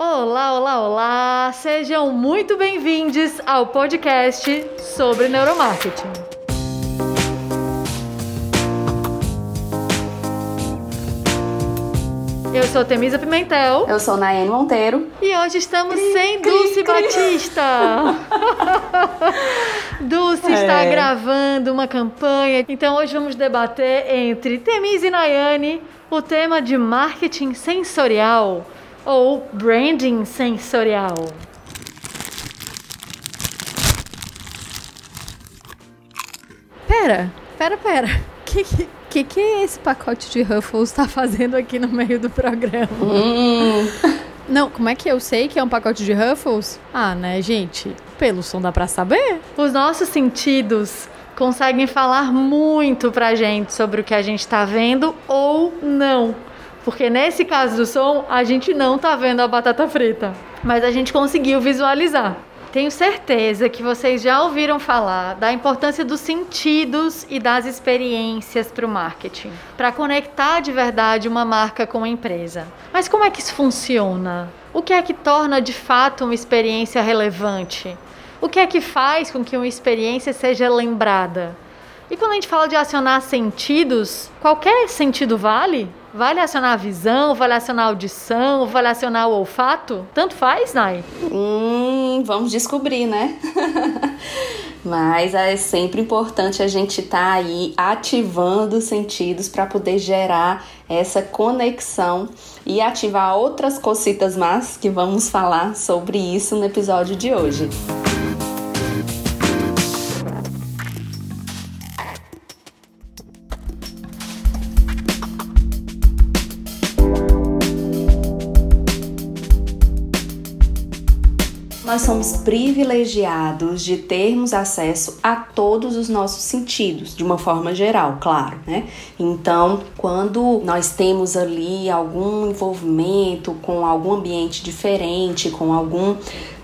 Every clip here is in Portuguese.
Olá, olá, olá! Sejam muito bem-vindos ao podcast sobre neuromarketing. Eu sou Temisa Pimentel. Eu sou Nayane Monteiro. E hoje estamos cri, sem cri, Dulce cri. Batista. Dulce é. está gravando uma campanha. Então hoje vamos debater entre Temisa e Nayane o tema de marketing sensorial ou branding sensorial. Pera, pera, pera. Que, que que esse pacote de Ruffles está fazendo aqui no meio do programa? Hum. Não, como é que eu sei que é um pacote de Ruffles? Ah, né, gente? Pelo som dá pra saber. Os nossos sentidos conseguem falar muito pra gente sobre o que a gente tá vendo ou não. Porque nesse caso do som, a gente não tá vendo a batata frita, mas a gente conseguiu visualizar. Tenho certeza que vocês já ouviram falar da importância dos sentidos e das experiências para o marketing, para conectar de verdade uma marca com a empresa. Mas como é que isso funciona? O que é que torna de fato uma experiência relevante? O que é que faz com que uma experiência seja lembrada? E quando a gente fala de acionar sentidos, qualquer sentido vale? Vale acionar a visão, vale acionar a audição, vale acionar o olfato? Tanto faz, Nai? Hum, vamos descobrir, né? Mas é sempre importante a gente estar tá aí ativando os sentidos para poder gerar essa conexão e ativar outras cocitas más que vamos falar sobre isso no episódio de hoje. Música nós somos privilegiados de termos acesso a todos os nossos sentidos, de uma forma geral, claro, né? Então, quando nós temos ali algum envolvimento com algum ambiente diferente, com algum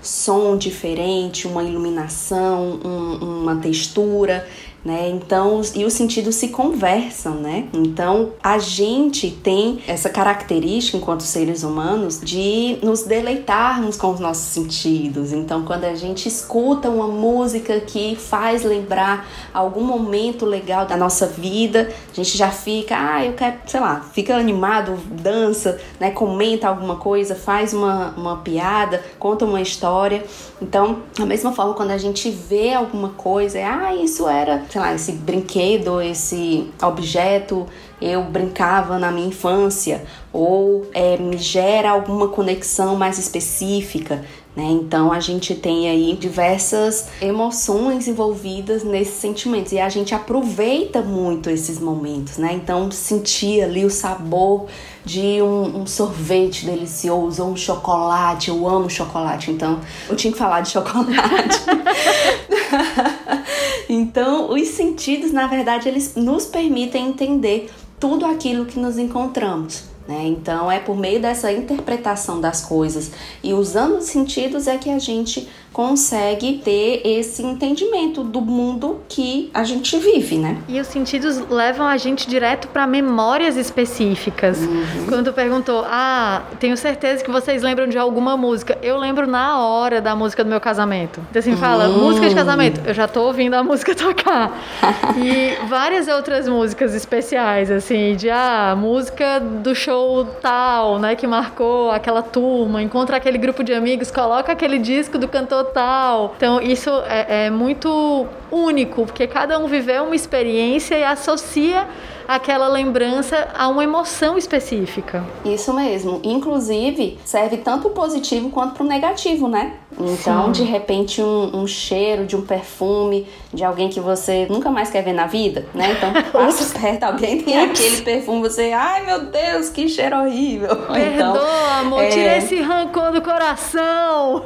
som diferente, uma iluminação, um, uma textura, né? Então, e os sentidos se conversam, né? Então, a gente tem essa característica enquanto seres humanos de nos deleitarmos com os nossos sentidos. Então, quando a gente escuta uma música que faz lembrar algum momento legal da nossa vida, a gente já fica, ah, eu quero, sei lá, fica animado, dança, né? Comenta alguma coisa, faz uma, uma piada, conta uma história. Então, da mesma forma, quando a gente vê alguma coisa, ah, isso era sei lá, esse brinquedo, esse objeto eu brincava na minha infância, ou é, me gera alguma conexão mais específica. Né? Então a gente tem aí diversas emoções envolvidas nesses sentimentos e a gente aproveita muito esses momentos, né? Então sentir ali o sabor de um, um, sorvete delicioso ou um chocolate, eu amo chocolate, então eu tinha que falar de chocolate. Então, os sentidos, na verdade, eles nos permitem entender tudo aquilo que nos encontramos. Né? Então, é por meio dessa interpretação das coisas e usando os sentidos é que a gente consegue ter esse entendimento do mundo que a gente vive, né? E os sentidos levam a gente direto para memórias específicas. Uhum. Quando perguntou, ah, tenho certeza que vocês lembram de alguma música. Eu lembro na hora da música do meu casamento. Então, assim, fala, uhum. música de casamento. Eu já tô ouvindo a música tocar. e várias outras músicas especiais, assim, de, ah, música do show tal, né, que marcou aquela turma, encontra aquele grupo de amigos, coloca aquele disco do cantor total. Então, isso é, é muito único, porque cada um viveu uma experiência e associa aquela lembrança a uma emoção específica. Isso mesmo. Inclusive, serve tanto o positivo quanto para o negativo, né? Então, Sim. de repente, um, um, cheiro de um perfume de alguém que você nunca mais quer ver na vida, né? Então, passa perto, alguém tem aquele perfume, você, ai meu Deus, que cheiro horrível. Perdoa, então, amor, é... tira esse rancor do coração.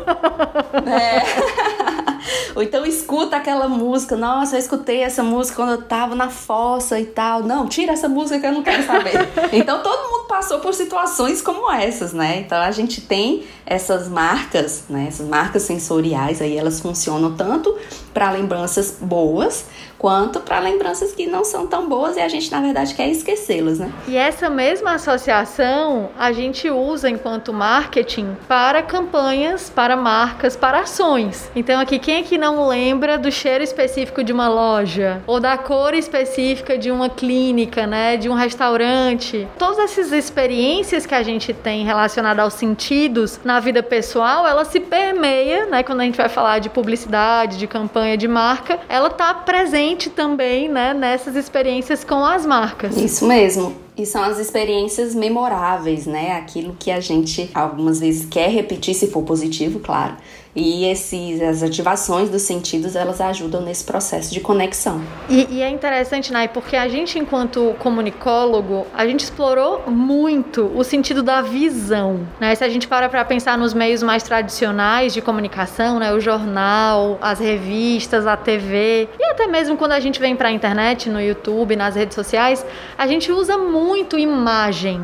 É. Ou então escuta aquela música, nossa, eu escutei essa música quando eu tava na fossa e tal. Não, tira essa música que eu não quero saber. então todo mundo passou por situações como essas, né? Então a gente tem essas marcas, né? Essas marcas sensoriais aí, elas funcionam tanto para lembranças boas quanto para lembranças que não são tão boas e a gente na verdade quer esquecê-las, né? E essa mesma associação a gente usa enquanto marketing para campanhas, para marcas, para ações. Então aqui quem é que não lembra do cheiro específico de uma loja ou da cor específica de uma clínica, né, de um restaurante? Todas essas experiências que a gente tem relacionadas aos sentidos na vida pessoal, ela se permeia, né, quando a gente vai falar de publicidade, de campanha de marca, ela tá presente também, né, nessas experiências com as marcas. Isso mesmo. E são as experiências memoráveis, né? Aquilo que a gente algumas vezes quer repetir, se for positivo, claro. E esses, as ativações dos sentidos, elas ajudam nesse processo de conexão. E, e é interessante, Nai, porque a gente, enquanto comunicólogo, a gente explorou muito o sentido da visão. Né? Se a gente para para pensar nos meios mais tradicionais de comunicação, né? o jornal, as revistas, a TV, e até mesmo quando a gente vem para a internet, no YouTube, nas redes sociais, a gente usa muito imagem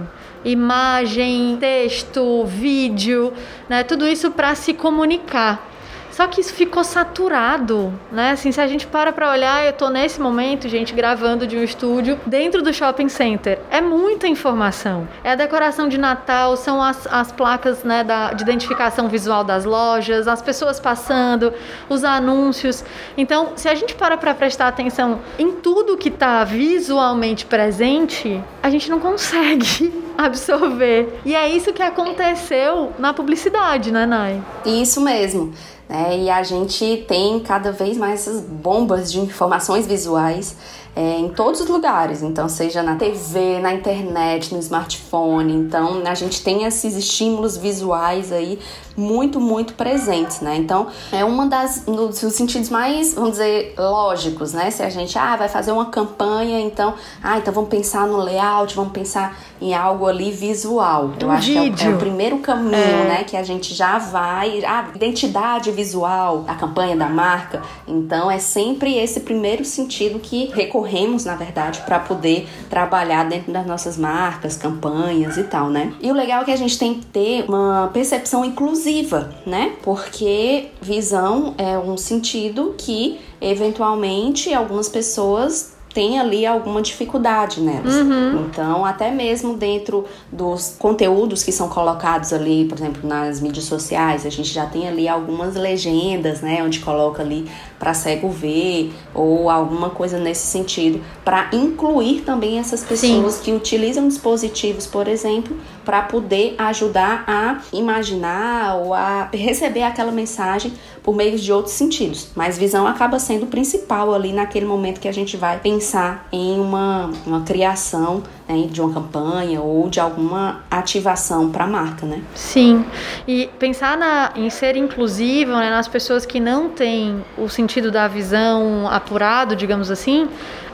imagem, texto, vídeo, né? Tudo isso para se comunicar. Só que isso ficou saturado, né? Assim, se a gente para para olhar, eu tô nesse momento, gente, gravando de um estúdio dentro do shopping center. É muita informação. É a decoração de Natal, são as, as placas né, da, de identificação visual das lojas, as pessoas passando, os anúncios. Então, se a gente para para prestar atenção em tudo que está visualmente presente, a gente não consegue absorver. E é isso que aconteceu na publicidade, né, Nai? Isso mesmo. Né? E a gente tem cada vez mais essas bombas de informações visuais é, em todos os lugares, então seja na TV, na internet, no smartphone, então a gente tem esses estímulos visuais aí muito, muito presentes, né? Então é uma das nos sentidos mais, vamos dizer, lógicos, né? Se a gente ah, vai fazer uma campanha, então, ah, então vamos pensar no layout, vamos pensar em algo ali visual. Eu acho vídeo. que é o, é o primeiro caminho, é. né? Que a gente já vai, ah, identidade visual, a campanha da marca. Então é sempre esse primeiro sentido que recorremos recorremos, na verdade, para poder trabalhar dentro das nossas marcas, campanhas e tal, né? E o legal é que a gente tem que ter uma percepção inclusiva, né? Porque visão é um sentido que eventualmente algumas pessoas tem ali alguma dificuldade nelas. Uhum. Então, até mesmo dentro dos conteúdos que são colocados ali, por exemplo, nas mídias sociais, a gente já tem ali algumas legendas, né, onde coloca ali para cego ver ou alguma coisa nesse sentido, para incluir também essas pessoas Sim. que utilizam dispositivos, por exemplo, para poder ajudar a imaginar ou a receber aquela mensagem por meio de outros sentidos. Mas visão acaba sendo o principal ali naquele momento que a gente vai pensar em uma, uma criação né, de uma campanha ou de alguma ativação para a marca, né? Sim. E pensar na, em ser inclusivo né, nas pessoas que não têm o sentido da visão apurado, digamos assim,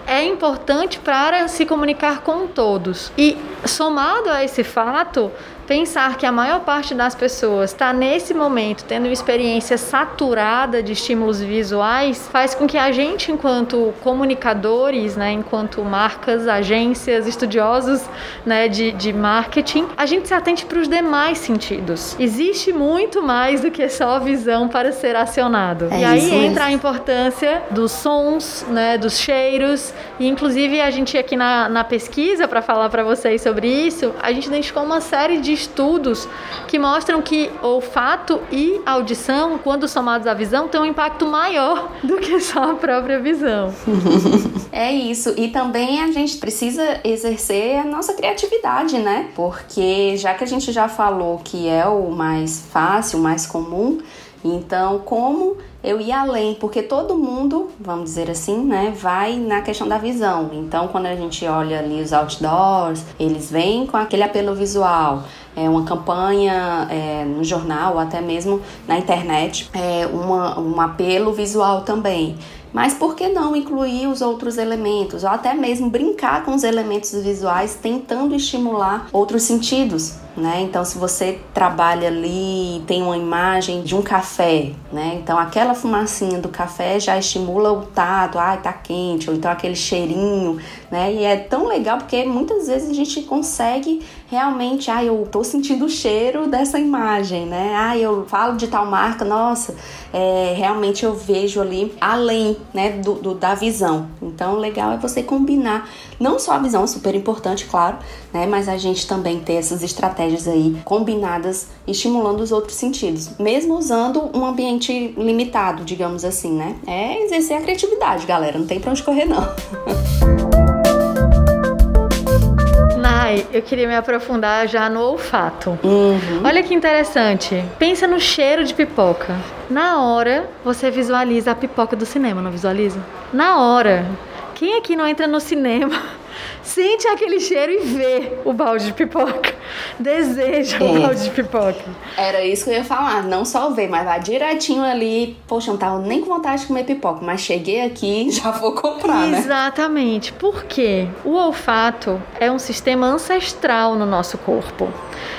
é importante para se comunicar com todos. E somado a esse fato, pensar que a maior parte das pessoas está nesse momento tendo uma experiência saturada de estímulos visuais faz com que a gente, enquanto comunicadores, né, enquanto marcas, agências, estudiosos né, de, de marketing, a gente se atente para os demais sentidos. Existe muito mais do que só a visão para ser acionado. É e aí entra a importância dos sons, né, dos cheiros, e inclusive a gente aqui na, na pesquisa para falar para vocês sobre isso, a gente identificou uma série de estudos que mostram que olfato e audição, quando somados à visão, têm um impacto maior do que só a própria visão. é isso. E também a gente precisa exercer a nossa criatividade, né? Porque já que a gente já falou que é o mais fácil, o mais comum, então como eu ia além, porque todo mundo, vamos dizer assim, né, vai na questão da visão. Então, quando a gente olha ali os outdoors, eles vêm com aquele apelo visual é, uma campanha é, no jornal, ou até mesmo na internet, é, uma, um apelo visual também. Mas por que não incluir os outros elementos? Ou até mesmo brincar com os elementos visuais, tentando estimular outros sentidos, né? Então, se você trabalha ali, tem uma imagem de um café, né? Então, aquela fumacinha do café já estimula o tato, ai, tá quente, ou então aquele cheirinho, né? E é tão legal porque muitas vezes a gente consegue realmente, ai, eu tô sentindo o cheiro dessa imagem, né? Ai, eu falo de tal marca, nossa, é, realmente eu vejo ali além, né, do, do, da visão. Então, legal é você combinar não só a visão, super importante, claro, né? Mas a gente também ter essas estratégias aí combinadas, estimulando os outros sentidos, mesmo usando um ambiente limitado, digamos assim, né? É exercer a criatividade, galera, não tem pra onde correr, não. Nai, eu queria me aprofundar já no olfato. Uhum. Olha que interessante. Pensa no cheiro de pipoca. Na hora, você visualiza a pipoca do cinema, não visualiza? Na hora. Quem aqui não entra no cinema sente aquele cheiro e vê o balde de pipoca. Deseja é. o balde de pipoca. Era isso que eu ia falar. Não só ver, mas vai direitinho ali. Poxa, não tava nem com vontade de comer pipoca, mas cheguei aqui e já vou comprar, né? Exatamente. Por quê? O olfato é um sistema ancestral no nosso corpo.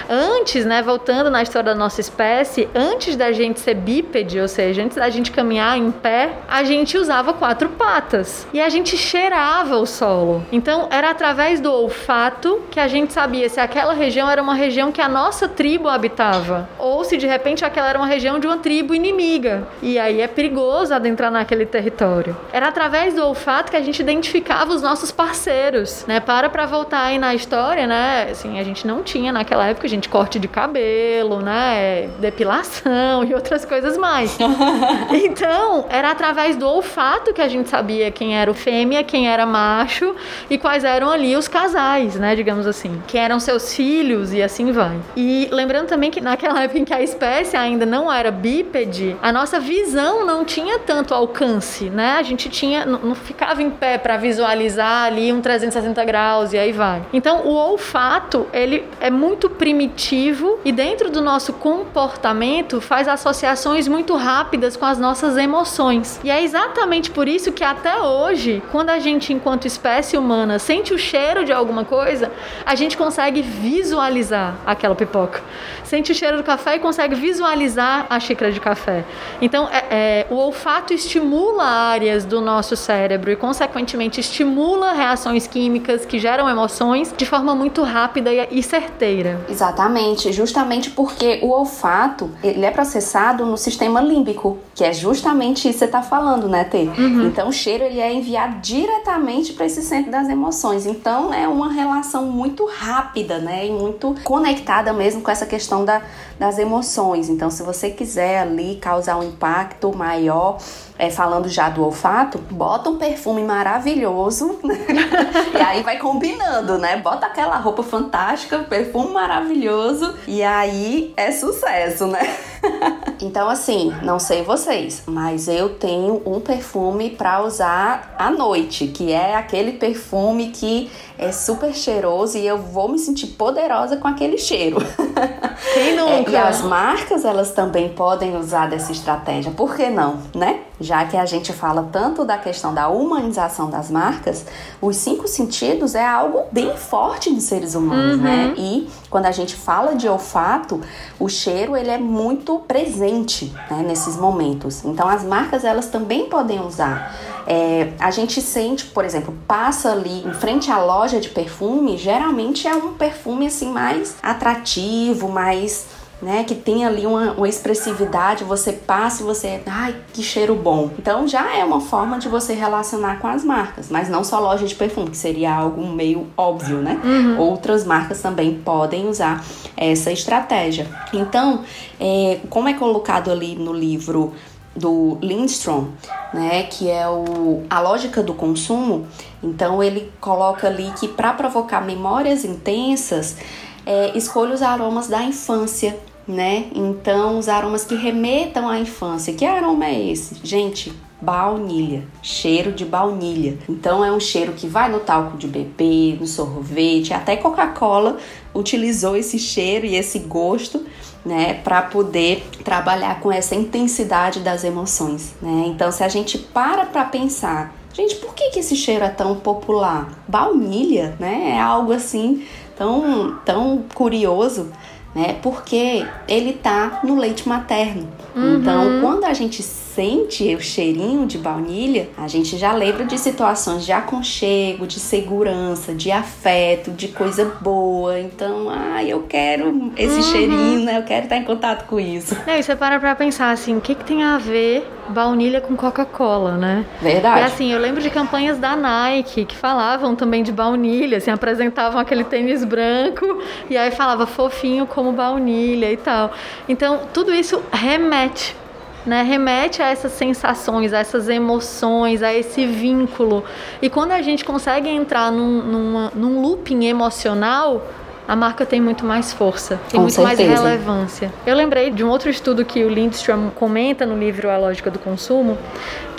Antes, né, voltando na história da nossa espécie, antes da gente ser bípede, ou seja, antes da gente caminhar em pé, a gente usava quatro patas e a gente cheirava o solo. Então, era através do olfato que a gente sabia se aquela região era uma região que a nossa tribo habitava ou se de repente aquela era uma região de uma tribo inimiga. E aí é perigoso adentrar naquele território. Era através do olfato que a gente identificava os nossos parceiros, né? Para para voltar aí na história, né? Assim, a gente não tinha naquela época, a gente corte de cabelo, né? Depilação e outras coisas mais. então, era através do olfato que a gente sabia quem era o fêmea, quem era macho e quais eram ali os casais, né? Digamos assim, que eram seus filhos e assim vai. E lembrando também que naquela época em que a espécie ainda não era bípede, a nossa visão não tinha tanto alcance, né? A gente tinha, não ficava em pé para visualizar ali um 360 graus e aí vai. Então, o olfato, ele é muito primitivo e dentro do nosso comportamento faz associações muito rápidas com as nossas emoções. E é exatamente por isso que até hoje, quando a gente, enquanto espécie humana, sente o cheiro de alguma coisa, a gente consegue visualizar aquela pipoca. Sente o cheiro do café e consegue visualizar a xícara de café. Então, é, é, o olfato estimula áreas do nosso cérebro e, consequentemente, estimula reações químicas que geram emoções de forma muito rápida e, certeira. Exatamente, justamente porque o olfato ele é processado no sistema límbico, que é justamente isso que você está falando, né, Tê? Uhum. Então o cheiro ele é enviado diretamente para esse centro das emoções. Então é uma relação muito rápida, né, e muito conectada mesmo com essa questão da, das emoções. Então se você quiser ali causar um impacto maior é, falando já do olfato, bota um perfume maravilhoso né? e aí vai combinando, né? Bota aquela roupa fantástica, perfume maravilhoso e aí é sucesso, né? então assim, não sei vocês, mas eu tenho um perfume para usar à noite, que é aquele perfume que é super cheiroso e eu vou me sentir poderosa com aquele cheiro. Quem nunca? É, e as marcas, elas também podem usar dessa estratégia. Por que não, né? Já que a gente fala tanto da questão da humanização das marcas, os cinco sentidos é algo bem forte de seres humanos, né? uhum. né? E quando a gente fala de olfato, o cheiro ele é muito presente né, nesses momentos. Então as marcas elas também podem usar. É, a gente sente, por exemplo, passa ali em frente à loja de perfume, geralmente é um perfume assim mais atrativo, mais né, que tem ali uma, uma, expressividade, você passa e você, ai, que cheiro bom. Então já é uma forma de você relacionar com as marcas, mas não só loja de perfume, que seria algo meio óbvio, né? Uhum. Outras marcas também podem usar essa estratégia. Então, é, como é colocado ali no livro do Lindstrom, né, que é o, a lógica do consumo. Então ele coloca ali que para provocar memórias intensas, é, escolha os aromas da infância, né? Então os aromas que remetam à infância. Que aroma é esse? Gente, baunilha, cheiro de baunilha. Então é um cheiro que vai no talco de bebê, no sorvete, até Coca-Cola utilizou esse cheiro e esse gosto né, para poder trabalhar com essa intensidade das emoções, né? Então, se a gente para para pensar, gente, por que, que esse cheiro é tão popular? Baunilha, né? É algo assim tão, tão curioso, né? Porque ele tá no leite materno. Uhum. Então, quando a gente sente o cheirinho de baunilha, a gente já lembra de situações de aconchego, de segurança, de afeto, de coisa boa. Então, ah, eu quero esse uhum. cheirinho, né? Eu quero estar em contato com isso. Não, e você para pra pensar assim, o que, que tem a ver baunilha com Coca-Cola, né? Verdade. E assim, eu lembro de campanhas da Nike que falavam também de baunilha, assim, apresentavam aquele tênis branco e aí falava fofinho como baunilha e tal. Então, tudo isso remete né, remete a essas sensações, a essas emoções, a esse vínculo. E quando a gente consegue entrar num, numa, num looping emocional, a marca tem muito mais força, tem Com muito certeza. mais relevância. Eu lembrei de um outro estudo que o Lindstrom comenta no livro A Lógica do Consumo,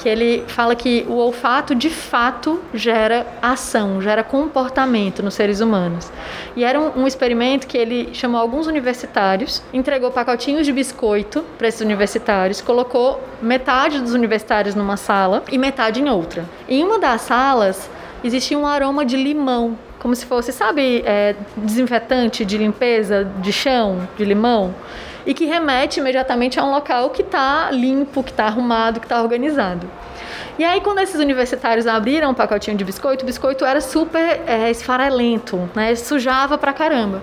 que ele fala que o olfato de fato gera ação, gera comportamento nos seres humanos. E era um, um experimento que ele chamou alguns universitários, entregou pacotinhos de biscoito para esses universitários, colocou metade dos universitários numa sala e metade em outra. Em uma das salas existia um aroma de limão como se fosse, sabe, é, desinfetante de limpeza de chão, de limão, e que remete imediatamente a um local que está limpo, que está arrumado, que está organizado. E aí, quando esses universitários abriram um pacotinho de biscoito, o biscoito era super é, esfarelento, né? Sujava pra caramba.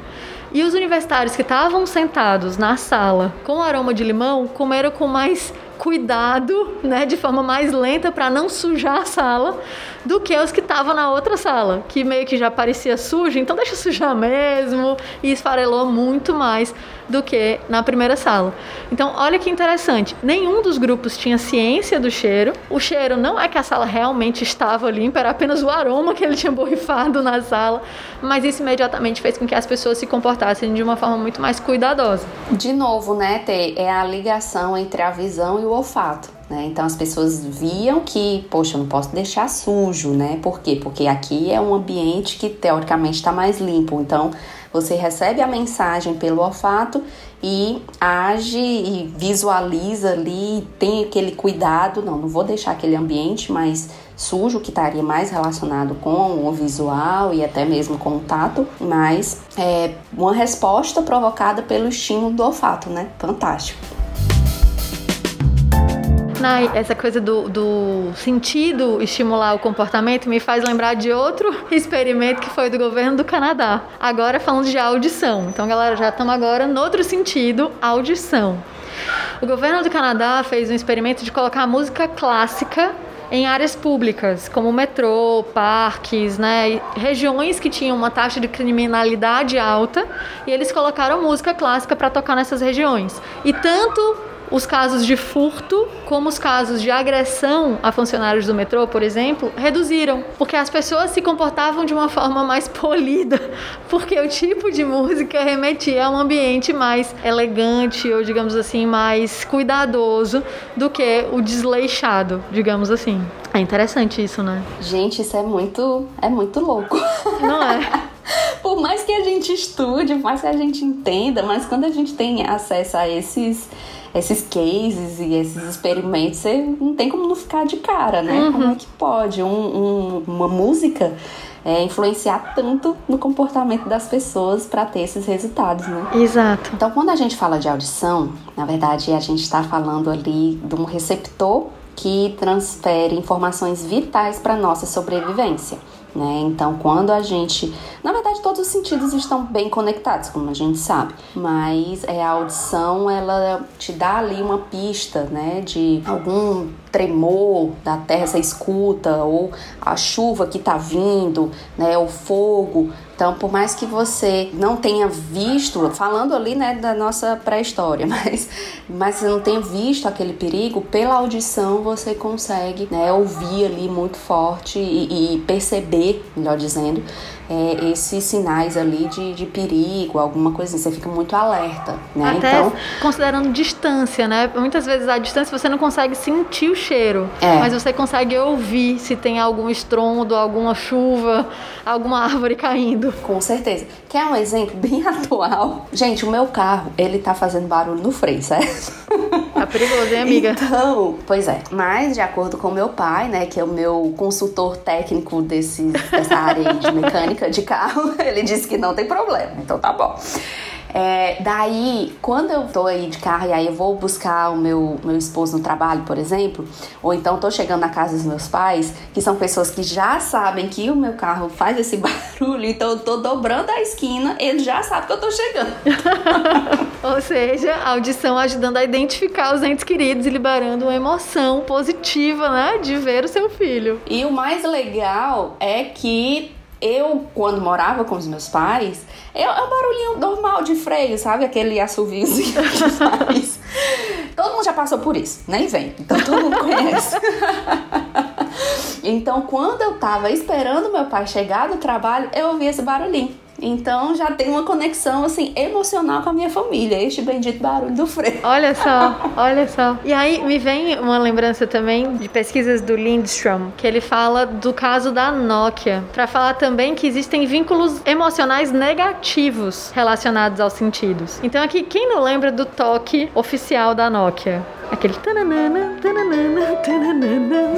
E os universitários que estavam sentados na sala com aroma de limão comeram com mais cuidado, né, de forma mais lenta para não sujar a sala do que os que estavam na outra sala, que meio que já parecia sujo, então deixa sujar mesmo, e esfarelou muito mais do que na primeira sala. Então, olha que interessante, nenhum dos grupos tinha ciência do cheiro. O cheiro não é que a sala realmente estava limpa, era apenas o aroma que ele tinha borrifado na sala, mas isso imediatamente fez com que as pessoas se comportassem de uma forma muito mais cuidadosa. De novo, né, Tê, é a ligação entre a visão e o olfato. Né? Então as pessoas viam que, poxa, eu não posso deixar sujo, né? Por quê? Porque aqui é um ambiente que teoricamente está mais limpo. Então você recebe a mensagem pelo olfato e age e visualiza ali, tem aquele cuidado, não, não vou deixar aquele ambiente mais sujo, que estaria mais relacionado com o visual e até mesmo com o tato, mas é uma resposta provocada pelo estímulo do olfato, né? Fantástico. Nai, essa coisa do, do sentido estimular o comportamento me faz lembrar de outro experimento que foi do governo do Canadá. Agora falando de audição. Então, galera, já estamos agora no outro sentido, audição. O governo do Canadá fez um experimento de colocar música clássica em áreas públicas, como metrô, parques, né, regiões que tinham uma taxa de criminalidade alta, e eles colocaram música clássica para tocar nessas regiões. E tanto os casos de furto, como os casos de agressão a funcionários do metrô, por exemplo, reduziram, porque as pessoas se comportavam de uma forma mais polida, porque o tipo de música remetia a um ambiente mais elegante ou, digamos assim, mais cuidadoso do que o desleixado, digamos assim. É interessante isso, né? Gente, isso é muito, é muito louco. Não é? por mais que a gente estude, por mais que a gente entenda, mas quando a gente tem acesso a esses esses cases e esses experimentos, você não tem como não ficar de cara, né? Uhum. Como é que pode um, um, uma música é, influenciar tanto no comportamento das pessoas para ter esses resultados, né? Exato. Então, quando a gente fala de audição, na verdade a gente está falando ali de um receptor que transfere informações vitais para nossa sobrevivência. Né? Então, quando a gente. Na verdade, todos os sentidos estão bem conectados, como a gente sabe, mas é, a audição ela te dá ali uma pista né, de algum tremor da terra, você escuta, ou a chuva que está vindo, né, o fogo. Então, por mais que você não tenha visto, falando ali né, da nossa pré-história, mas, mas você não tenha visto aquele perigo, pela audição você consegue né, ouvir ali muito forte e, e perceber, melhor dizendo, é, esses sinais ali de, de perigo, alguma coisa assim, você fica muito alerta, né? Até então, considerando distância, né? Muitas vezes a distância você não consegue sentir o cheiro, é. mas você consegue ouvir se tem algum estrondo, alguma chuva, alguma árvore caindo. Com certeza. Quer um exemplo bem atual? Gente, o meu carro, ele tá fazendo barulho no freio, certo? Tá perigoso, hein, amiga? Então, pois é. Mas, de acordo com meu pai, né, que é o meu consultor técnico desse, dessa área de mecânica de carro, ele disse que não tem problema. Então tá bom. É, daí, quando eu tô aí de carro e aí eu vou buscar o meu, meu esposo no trabalho, por exemplo, ou então tô chegando na casa dos meus pais, que são pessoas que já sabem que o meu carro faz esse barulho, então eu tô dobrando a esquina, eles já sabem que eu tô chegando. ou seja, a audição ajudando a identificar os entes queridos e liberando uma emoção positiva, né, de ver o seu filho. E o mais legal é que eu, quando morava com os meus pais, é, é um barulhinho normal de freio, sabe? Aquele assoviozinho que faz. todo mundo já passou por isso, nem vem. Então todo mundo conhece. então, quando eu tava esperando meu pai chegar do trabalho, eu ouvi esse barulhinho. Então já tem uma conexão assim emocional com a minha família, este bendito barulho do freio. Olha só, olha só. E aí me vem uma lembrança também de pesquisas do Lindstrom, que ele fala do caso da Nokia, para falar também que existem vínculos emocionais negativos relacionados aos sentidos. Então aqui quem não lembra do toque oficial da Nokia? Aquele tananana, tananana, tananana.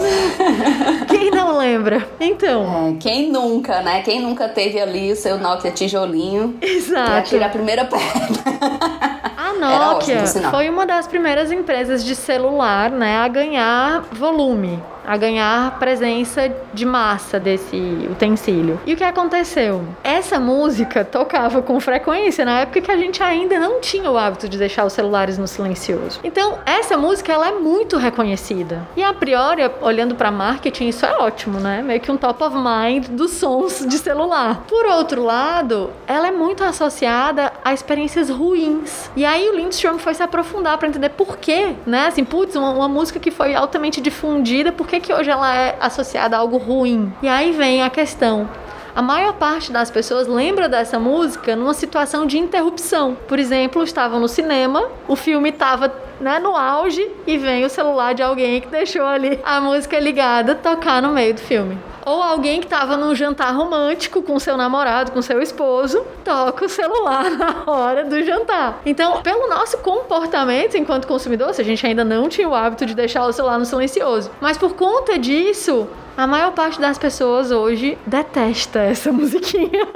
Quem não lembra? Então. É, quem nunca, né? Quem nunca teve ali o seu Nokia tijolinho. Exato. Que a primeira perna. A Nokia ótimo, foi uma das primeiras empresas de celular, né, a ganhar volume a ganhar presença de massa desse utensílio. E o que aconteceu? Essa música tocava com frequência na época que a gente ainda não tinha o hábito de deixar os celulares no silencioso. Então, essa música ela é muito reconhecida. E a priori, olhando para marketing, isso é ótimo, né? Meio que um top of mind dos sons de celular. Por outro lado, ela é muito associada a experiências ruins. E aí o Lindstrom foi se aprofundar para entender por quê, né? Assim, putz, uma, uma música que foi altamente difundida, por que, que hoje ela é associada a algo ruim? E aí vem a questão. A maior parte das pessoas lembra dessa música numa situação de interrupção. Por exemplo, estavam no cinema, o filme estava né, no auge e vem o celular de alguém que deixou ali a música ligada tocar no meio do filme. Ou alguém que estava num jantar romântico com seu namorado, com seu esposo, toca o celular na hora do jantar. Então, pelo nosso comportamento enquanto consumidor, se a gente ainda não tinha o hábito de deixar o celular no silencioso, mas por conta disso, a maior parte das pessoas hoje detesta essa musiquinha.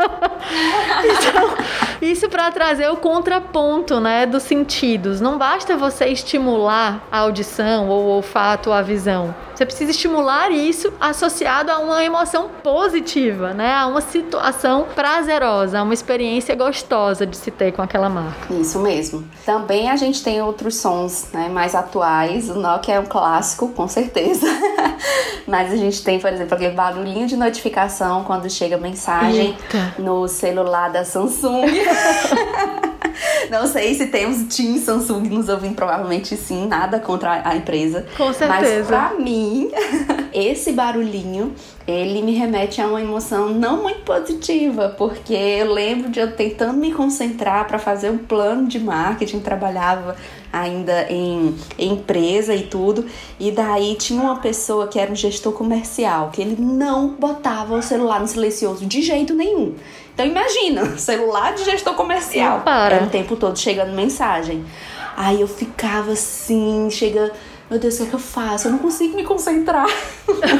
então, isso para trazer o contraponto, né, dos sentidos. Não basta você estimular a audição ou o olfato ou a visão. Você precisa estimular isso associado a uma emoção positiva, né? A uma situação prazerosa, a uma experiência gostosa de se ter com aquela marca. Isso mesmo. Também a gente tem outros sons né, mais atuais. O Nokia é um clássico, com certeza. Mas a gente tem, por exemplo, aquele barulhinho de notificação quando chega mensagem Eita. no celular da Samsung. Não sei se temos Team Samsung nos ouvindo, provavelmente sim, nada contra a empresa. Com certeza. Mas pra mim, esse barulhinho, ele me remete a uma emoção não muito positiva, porque eu lembro de eu tentando me concentrar para fazer um plano de marketing, trabalhava ainda em, em empresa e tudo, e daí tinha uma pessoa que era um gestor comercial, que ele não botava o celular no silencioso de jeito nenhum. Então imagina, celular de gestor comercial. para. Era o tempo todo chegando mensagem. Aí eu ficava assim, chega, meu Deus, o que é que eu faço? Eu não consigo me concentrar.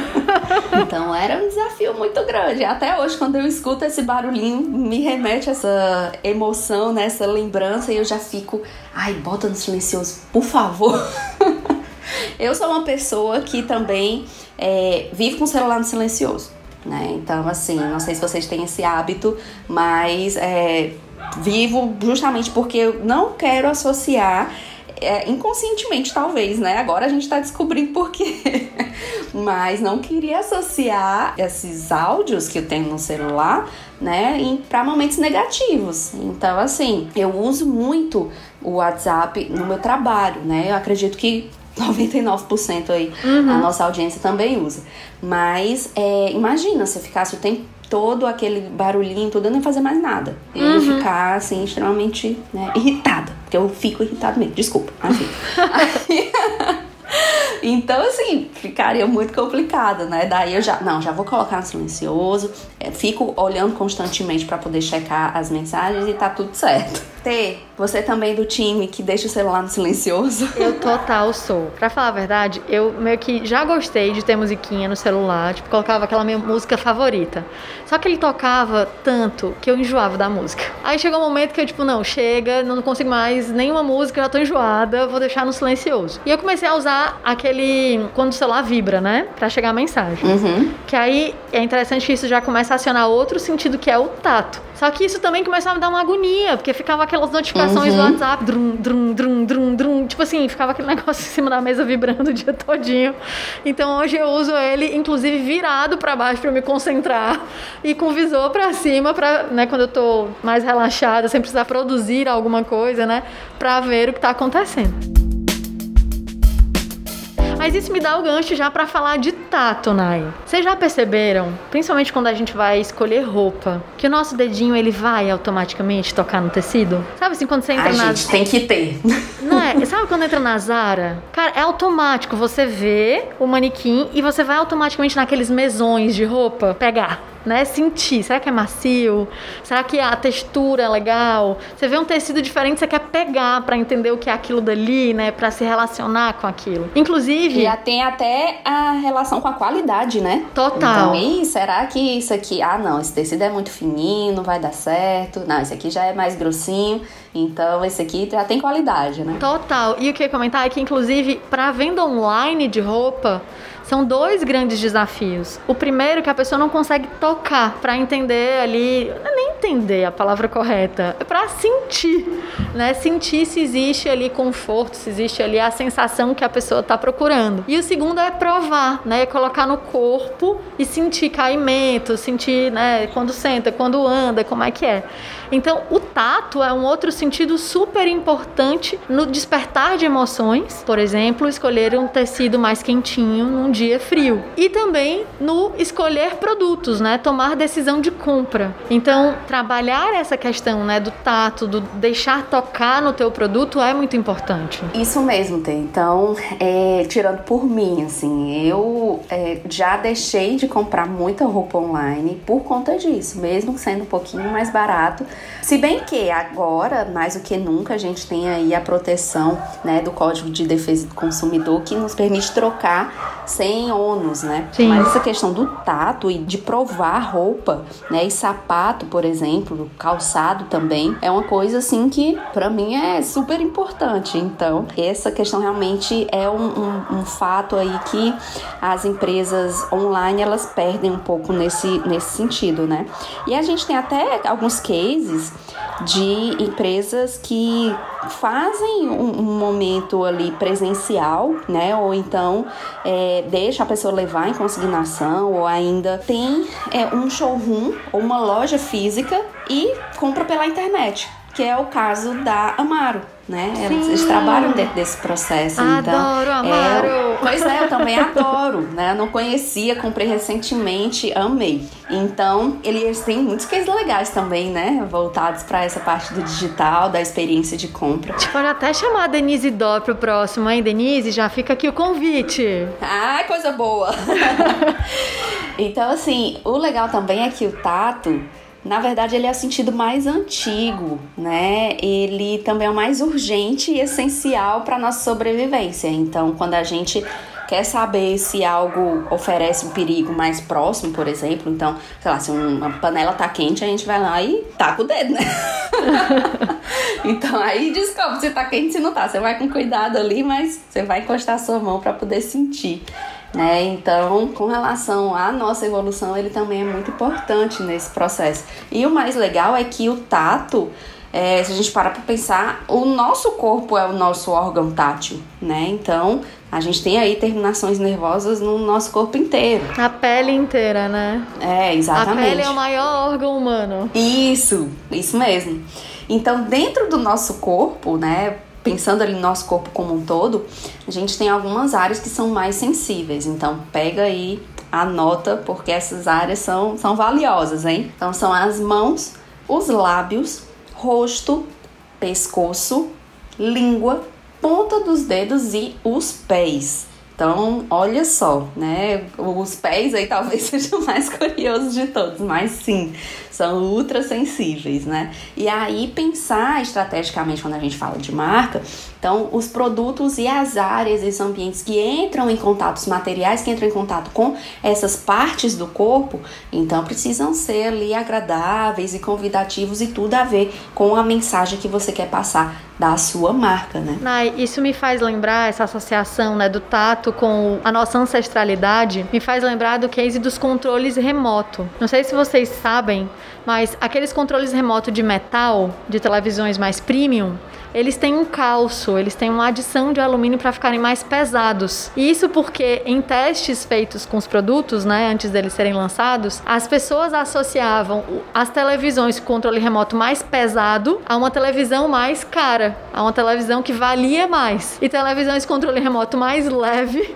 então era um desafio muito grande. Até hoje, quando eu escuto esse barulhinho, me remete a essa emoção, né? essa lembrança, e eu já fico, ai, bota no silencioso, por favor. eu sou uma pessoa que também é, vive com o celular no silencioso. Né? Então, assim, não sei se vocês têm esse hábito, mas é, vivo justamente porque eu não quero associar é, inconscientemente, talvez, né? Agora a gente tá descobrindo por quê. Mas não queria associar esses áudios que eu tenho no celular, né, para momentos negativos. Então, assim, eu uso muito o WhatsApp no meu trabalho, né? Eu acredito que 99% aí uhum. a nossa audiência também usa. Mas é, imagina se eu ficasse o tempo todo aquele barulhinho, tudo, eu não ia fazer mais nada. Eu ia uhum. ficar, assim, extremamente né, irritada. Porque eu fico irritada mesmo, desculpa. Assim. Então, assim, ficaria muito complicado, né? Daí eu já, não, já vou colocar no silencioso, é, fico olhando constantemente para poder checar as mensagens e tá tudo certo. T, você também do time que deixa o celular no silencioso? Eu total sou. Pra falar a verdade, eu meio que já gostei de ter musiquinha no celular, tipo, colocava aquela minha música favorita. Só que ele tocava tanto que eu enjoava da música. Aí chegou um momento que eu, tipo, não, chega, não consigo mais nenhuma música, já tô enjoada, vou deixar no silencioso. E eu comecei a usar aquele. quando o celular vibra, né? Pra chegar a mensagem. Uhum. Que aí é interessante que isso já começa a acionar outro sentido que é o tato. Só que isso também começava a me dar uma agonia, porque ficava aquelas notificações uhum. do WhatsApp, drum, drum, drum, drum, drum, tipo assim, ficava aquele negócio em cima da mesa vibrando o dia todinho. Então hoje eu uso ele, inclusive, virado para baixo para me concentrar e com o visor para cima, para, né, quando eu tô mais relaxada, sem precisar produzir alguma coisa, né, para ver o que tá acontecendo. Mas isso me dá o gancho já para falar de tato, Nai. Vocês já perceberam, principalmente quando a gente vai escolher roupa, que o nosso dedinho ele vai automaticamente tocar no tecido? Sabe assim, quando você entra na. gente tem que ter. Não é? Sabe quando entra na Zara? Cara, é automático. Você vê o manequim e você vai automaticamente naqueles mesões de roupa pegar né? Sentir. Será que é macio? Será que a textura é legal? Você vê um tecido diferente, você quer pegar para entender o que é aquilo dali, né? Para se relacionar com aquilo. Inclusive. Já tem até a relação com a qualidade, né? Total. Então, será que isso aqui. Ah, não, esse tecido é muito fininho, não vai dar certo. Não, esse aqui já é mais grossinho. Então, esse aqui já tem qualidade, né? Total. E o que eu ia comentar é que, inclusive, para venda online de roupa, são dois grandes desafios. O primeiro que a pessoa não consegue tocar para entender ali, é nem entender a palavra correta, é para sentir, né? Sentir se existe ali conforto, se existe ali a sensação que a pessoa está procurando. E o segundo é provar, né? É colocar no corpo e sentir caimento, sentir, né? Quando senta, quando anda, como é que é. Então, o tato é um outro sentido super importante no despertar de emoções. Por exemplo, escolher um tecido mais quentinho num dia frio. E também no escolher produtos, né? Tomar decisão de compra. Então, trabalhar essa questão, né, do tato, do deixar tocar no teu produto é muito importante. Isso mesmo, Tê. Então, é, tirando por mim, assim, eu é, já deixei de comprar muita roupa online por conta disso, mesmo sendo um pouquinho mais barato se bem que agora, mais do que nunca, a gente tem aí a proteção né, do Código de Defesa do Consumidor que nos permite trocar sem ônus, né? Sim. Mas essa questão do tato e de provar roupa, né? E sapato, por exemplo, calçado também, é uma coisa assim que para mim é super importante. Então, essa questão realmente é um, um, um fato aí que as empresas online elas perdem um pouco nesse, nesse sentido, né? E a gente tem até alguns cases cases de empresas que fazem um, um momento ali presencial, né? Ou então é, deixa a pessoa levar em consignação, ou ainda tem é, um showroom ou uma loja física e compra pela internet, que é o caso da Amaro né? Eles, eles, trabalham dentro desse processo. Então, adoro, então, Amaro! É, pois é, eu também adoro, né? Eu não conhecia, comprei recentemente, amei. Então, eles têm muitos cases legais também, né? Voltados para essa parte do digital, da experiência de compra. A gente pode até chamar a Denise Dó pro próximo, hein, Denise? Já fica aqui o convite. Ah, coisa boa! então, assim, o legal também é que o Tato na verdade, ele é o sentido mais antigo, né? Ele também é o mais urgente e essencial para nossa sobrevivência. Então, quando a gente quer saber se algo oferece um perigo mais próximo, por exemplo, então, sei lá, se uma panela tá quente, a gente vai lá e taca o dedo, né? então aí descobre se tá quente, se não tá. Você vai com cuidado ali, mas você vai encostar a sua mão para poder sentir. Né? Então, com relação à nossa evolução, ele também é muito importante nesse processo. E o mais legal é que o tato, é, se a gente parar para pensar, o nosso corpo é o nosso órgão tátil, né? Então, a gente tem aí terminações nervosas no nosso corpo inteiro. A pele inteira, né? É, exatamente. A pele é o maior órgão humano. Isso, isso mesmo. Então, dentro do nosso corpo, né, pensando ali no nosso corpo como um todo, a gente tem algumas áreas que são mais sensíveis. Então, pega aí anota porque essas áreas são, são valiosas, hein? Então são as mãos, os lábios, rosto, pescoço, língua, ponta dos dedos e os pés. Então, olha só, né? Os pés aí talvez sejam mais curiosos de todos, mas sim, são ultra sensíveis, né? E aí pensar estrategicamente quando a gente fala de marca, então os produtos e as áreas, esses ambientes que entram em contato, os materiais que entram em contato com essas partes do corpo, então precisam ser ali agradáveis e convidativos e tudo a ver com a mensagem que você quer passar da sua marca, né? Nai, isso me faz lembrar essa associação, né, do tato com a nossa ancestralidade, me faz lembrar do case dos controles remoto. Não sei se vocês sabem, mas aqueles controles remoto de metal, de televisões mais premium, eles têm um calço, eles têm uma adição de alumínio para ficarem mais pesados. Isso porque em testes feitos com os produtos, né, antes deles serem lançados, as pessoas associavam as televisões com controle remoto mais pesado a uma televisão mais cara, a uma televisão que valia mais. E televisões com controle remoto mais leve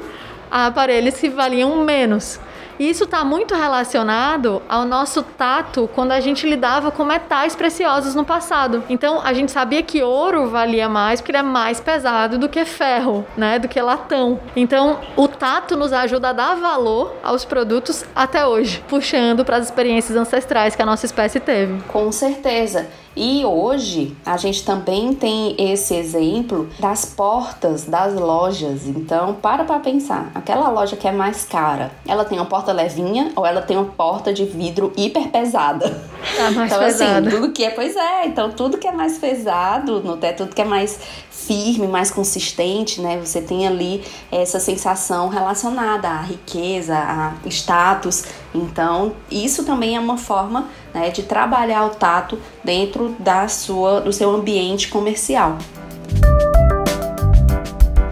a aparelhos que valiam menos. E isso está muito relacionado ao nosso tato quando a gente lidava com metais preciosos no passado. Então a gente sabia que ouro valia mais porque ele é mais pesado do que ferro, né? Do que latão. Então o tato nos ajuda a dar valor aos produtos até hoje, puxando para as experiências ancestrais que a nossa espécie teve. Com certeza. E hoje a gente também tem esse exemplo das portas das lojas. Então, para para pensar, aquela loja que é mais cara, ela tem uma porta levinha ou ela tem uma porta de vidro hiper pesada? Tá mais então, pesada. assim, tudo que é, pois é, então tudo que é mais pesado, no teto, tudo que é mais firme, mais consistente, né? Você tem ali essa sensação relacionada à riqueza, a status. Então, isso também é uma forma né, de trabalhar o tato dentro da sua, do seu ambiente comercial.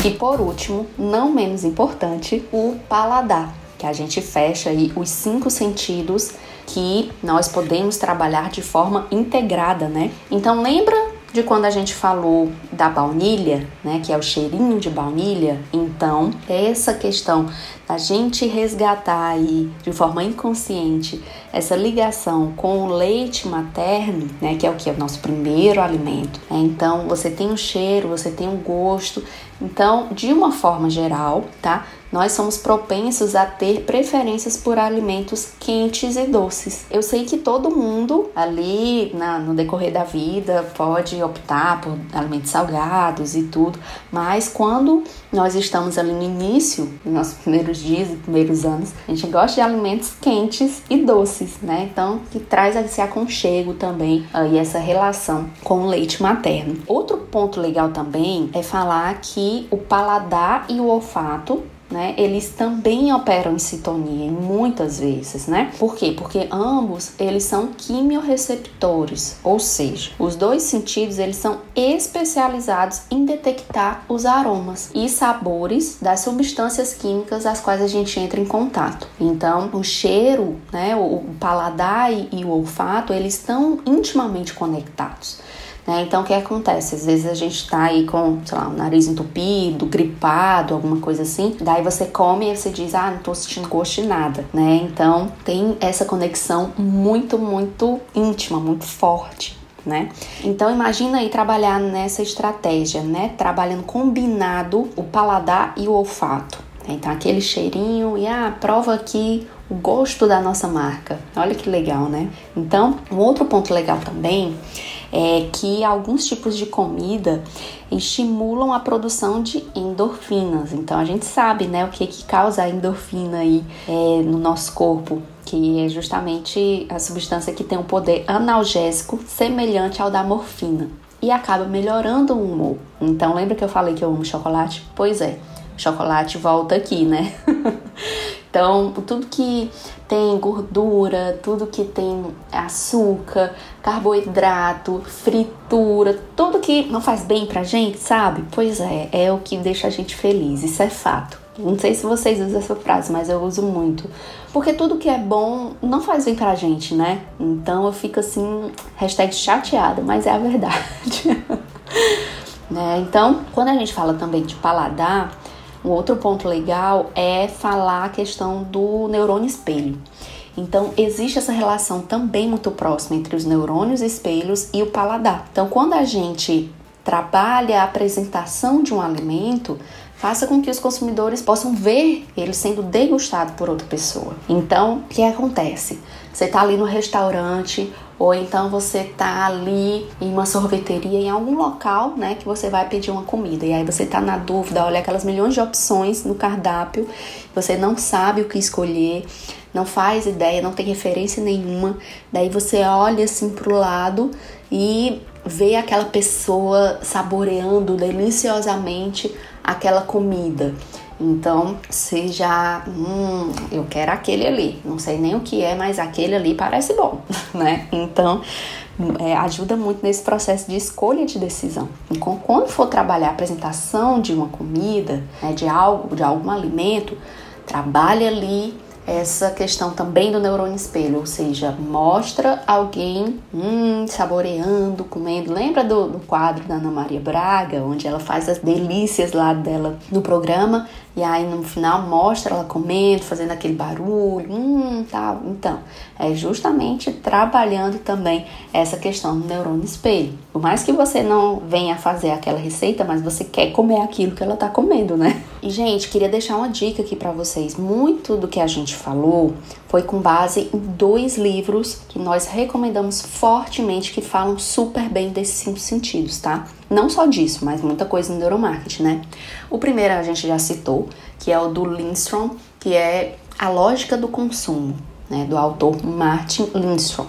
E por último, não menos importante, o paladar, que a gente fecha aí os cinco sentidos que nós podemos trabalhar de forma integrada, né? Então lembra de quando a gente falou da baunilha, né, que é o cheirinho de baunilha, então essa questão da gente resgatar aí de forma inconsciente essa ligação com o leite materno, né, que é o que é o nosso primeiro alimento. Né? Então você tem o cheiro, você tem o gosto. Então, de uma forma geral, tá? nós somos propensos a ter preferências por alimentos quentes e doces. Eu sei que todo mundo ali na, no decorrer da vida pode optar por alimentos salgados e tudo, mas quando nós estamos ali no início, nos nossos primeiros dias e primeiros anos, a gente gosta de alimentos quentes e doces, né? Então, que traz esse aconchego também e essa relação com o leite materno. Outro ponto legal também é falar que o paladar e o olfato né, eles também operam em sintonia muitas vezes, né? Por quê? Porque ambos eles são quimiorreceptores, ou seja, os dois sentidos eles são especializados em detectar os aromas e sabores das substâncias químicas às quais a gente entra em contato. Então, o cheiro, né, o paladar e o olfato, eles estão intimamente conectados. Né? Então, o que acontece? Às vezes a gente tá aí com, sei lá, o nariz entupido, gripado, alguma coisa assim. Daí você come e você diz, ah, não tô sentindo gosto de nada, né? Então, tem essa conexão muito, muito íntima, muito forte. Né? Então imagina aí trabalhar nessa estratégia, né? Trabalhando combinado o paladar e o olfato. Então aquele cheirinho e ah, prova aqui o gosto da nossa marca. Olha que legal, né? Então, um outro ponto legal também é que alguns tipos de comida estimulam a produção de endorfinas. Então a gente sabe, né, o que que causa a endorfina aí é, no nosso corpo, que é justamente a substância que tem um poder analgésico semelhante ao da morfina e acaba melhorando o humor. Então lembra que eu falei que eu amo chocolate? Pois é, chocolate volta aqui, né? então tudo que tem gordura, tudo que tem açúcar, carboidrato, fritura, tudo que não faz bem pra gente, sabe? Pois é, é o que deixa a gente feliz, isso é fato. Não sei se vocês usam essa frase, mas eu uso muito. Porque tudo que é bom não faz bem pra gente, né? Então eu fico assim, hashtag chateada, mas é a verdade. né? Então, quando a gente fala também de paladar, Um outro ponto legal é falar a questão do neurônio espelho. Então, existe essa relação também muito próxima entre os neurônios espelhos e o paladar. Então, quando a gente trabalha a apresentação de um alimento, faça com que os consumidores possam ver ele sendo degustado por outra pessoa. Então, o que acontece? Você está ali no restaurante ou então você tá ali em uma sorveteria, em algum local, né, que você vai pedir uma comida. E aí você tá na dúvida, olha aquelas milhões de opções no cardápio, você não sabe o que escolher, não faz ideia, não tem referência nenhuma. Daí você olha assim pro lado e vê aquela pessoa saboreando deliciosamente aquela comida. Então, já, hum, eu quero aquele ali. Não sei nem o que é, mas aquele ali parece bom, né? Então, é, ajuda muito nesse processo de escolha de decisão. Então, quando for trabalhar a apresentação de uma comida, né, de algo, de algum alimento, trabalhe ali essa questão também do neurônio espelho, ou seja, mostra alguém hum, saboreando, comendo. Lembra do, do, quadro da Ana Maria Braga, onde ela faz as delícias lá dela no programa? E aí no final mostra ela comendo, fazendo aquele barulho, hum, tal. Então, é justamente trabalhando também essa questão do neurônio espelho. Por mais que você não venha fazer aquela receita, mas você quer comer aquilo que ela tá comendo, né? E gente, queria deixar uma dica aqui para vocês. Muito do que a gente falou foi com base em dois livros que nós recomendamos fortemente que falam super bem desses cinco sentidos, tá? Não só disso, mas muita coisa no neuromarketing, né? O primeiro a gente já citou, que é o do Lindstrom, que é A Lógica do Consumo, né, do autor Martin Lindstrom.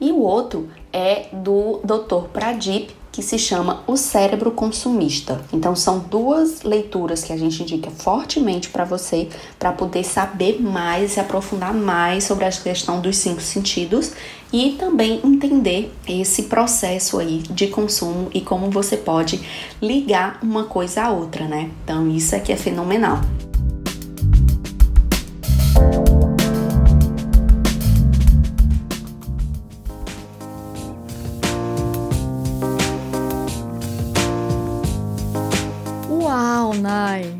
E o outro é do Dr. Pradip, que se chama O Cérebro Consumista. Então são duas leituras que a gente indica fortemente para você para poder saber mais e aprofundar mais sobre a questão dos cinco sentidos e também entender esse processo aí de consumo e como você pode ligar uma coisa à outra, né? Então isso aqui é fenomenal.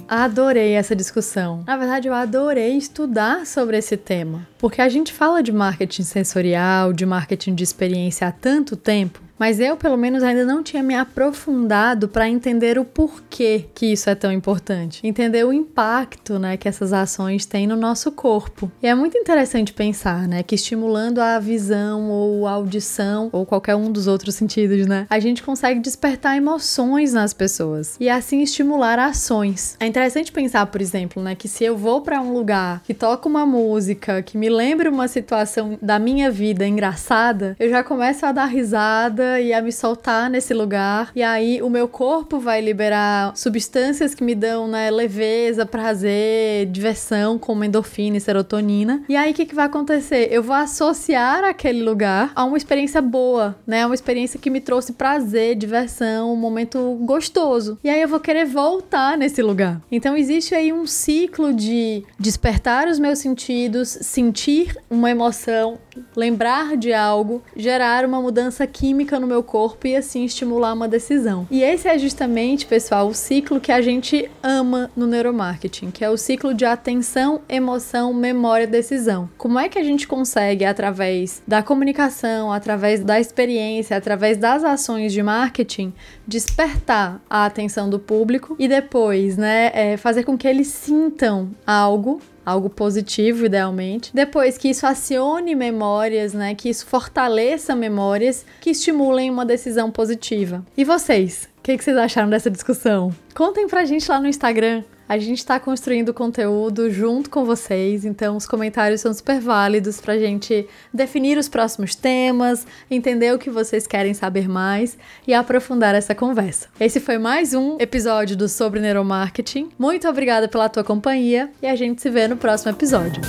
Adorei essa discussão. Na verdade, eu adorei estudar sobre esse tema, porque a gente fala de marketing sensorial, de marketing de experiência há tanto tempo mas eu, pelo menos, ainda não tinha me aprofundado para entender o porquê que isso é tão importante. Entender o impacto né, que essas ações têm no nosso corpo. E é muito interessante pensar né, que estimulando a visão ou a audição ou qualquer um dos outros sentidos, né, a gente consegue despertar emoções nas pessoas e assim estimular ações. É interessante pensar, por exemplo, né, que se eu vou para um lugar que toca uma música que me lembra uma situação da minha vida engraçada, eu já começo a dar risada e a me soltar nesse lugar. E aí o meu corpo vai liberar substâncias que me dão, né, leveza, prazer, diversão, como endorfina e serotonina. E aí o que, que vai acontecer? Eu vou associar aquele lugar a uma experiência boa, né? Uma experiência que me trouxe prazer, diversão, um momento gostoso. E aí eu vou querer voltar nesse lugar. Então existe aí um ciclo de despertar os meus sentidos, sentir uma emoção, lembrar de algo, gerar uma mudança química no meu corpo e assim estimular uma decisão. E esse é justamente, pessoal, o ciclo que a gente ama no neuromarketing, que é o ciclo de atenção, emoção, memória, decisão. Como é que a gente consegue através da comunicação, através da experiência, através das ações de marketing, despertar a atenção do público e depois, né, é, fazer com que eles sintam algo algo positivo, idealmente. Depois que isso acione memórias, né? Que isso fortaleça memórias que estimulem uma decisão positiva. E vocês? O que, que vocês acharam dessa discussão? Contem pra gente lá no Instagram. A gente está construindo conteúdo junto com vocês, então os comentários são super válidos para a gente definir os próximos temas, entender o que vocês querem saber mais e aprofundar essa conversa. Esse foi mais um episódio do Sobre Neuromarketing. Muito obrigada pela tua companhia e a gente se vê no próximo episódio.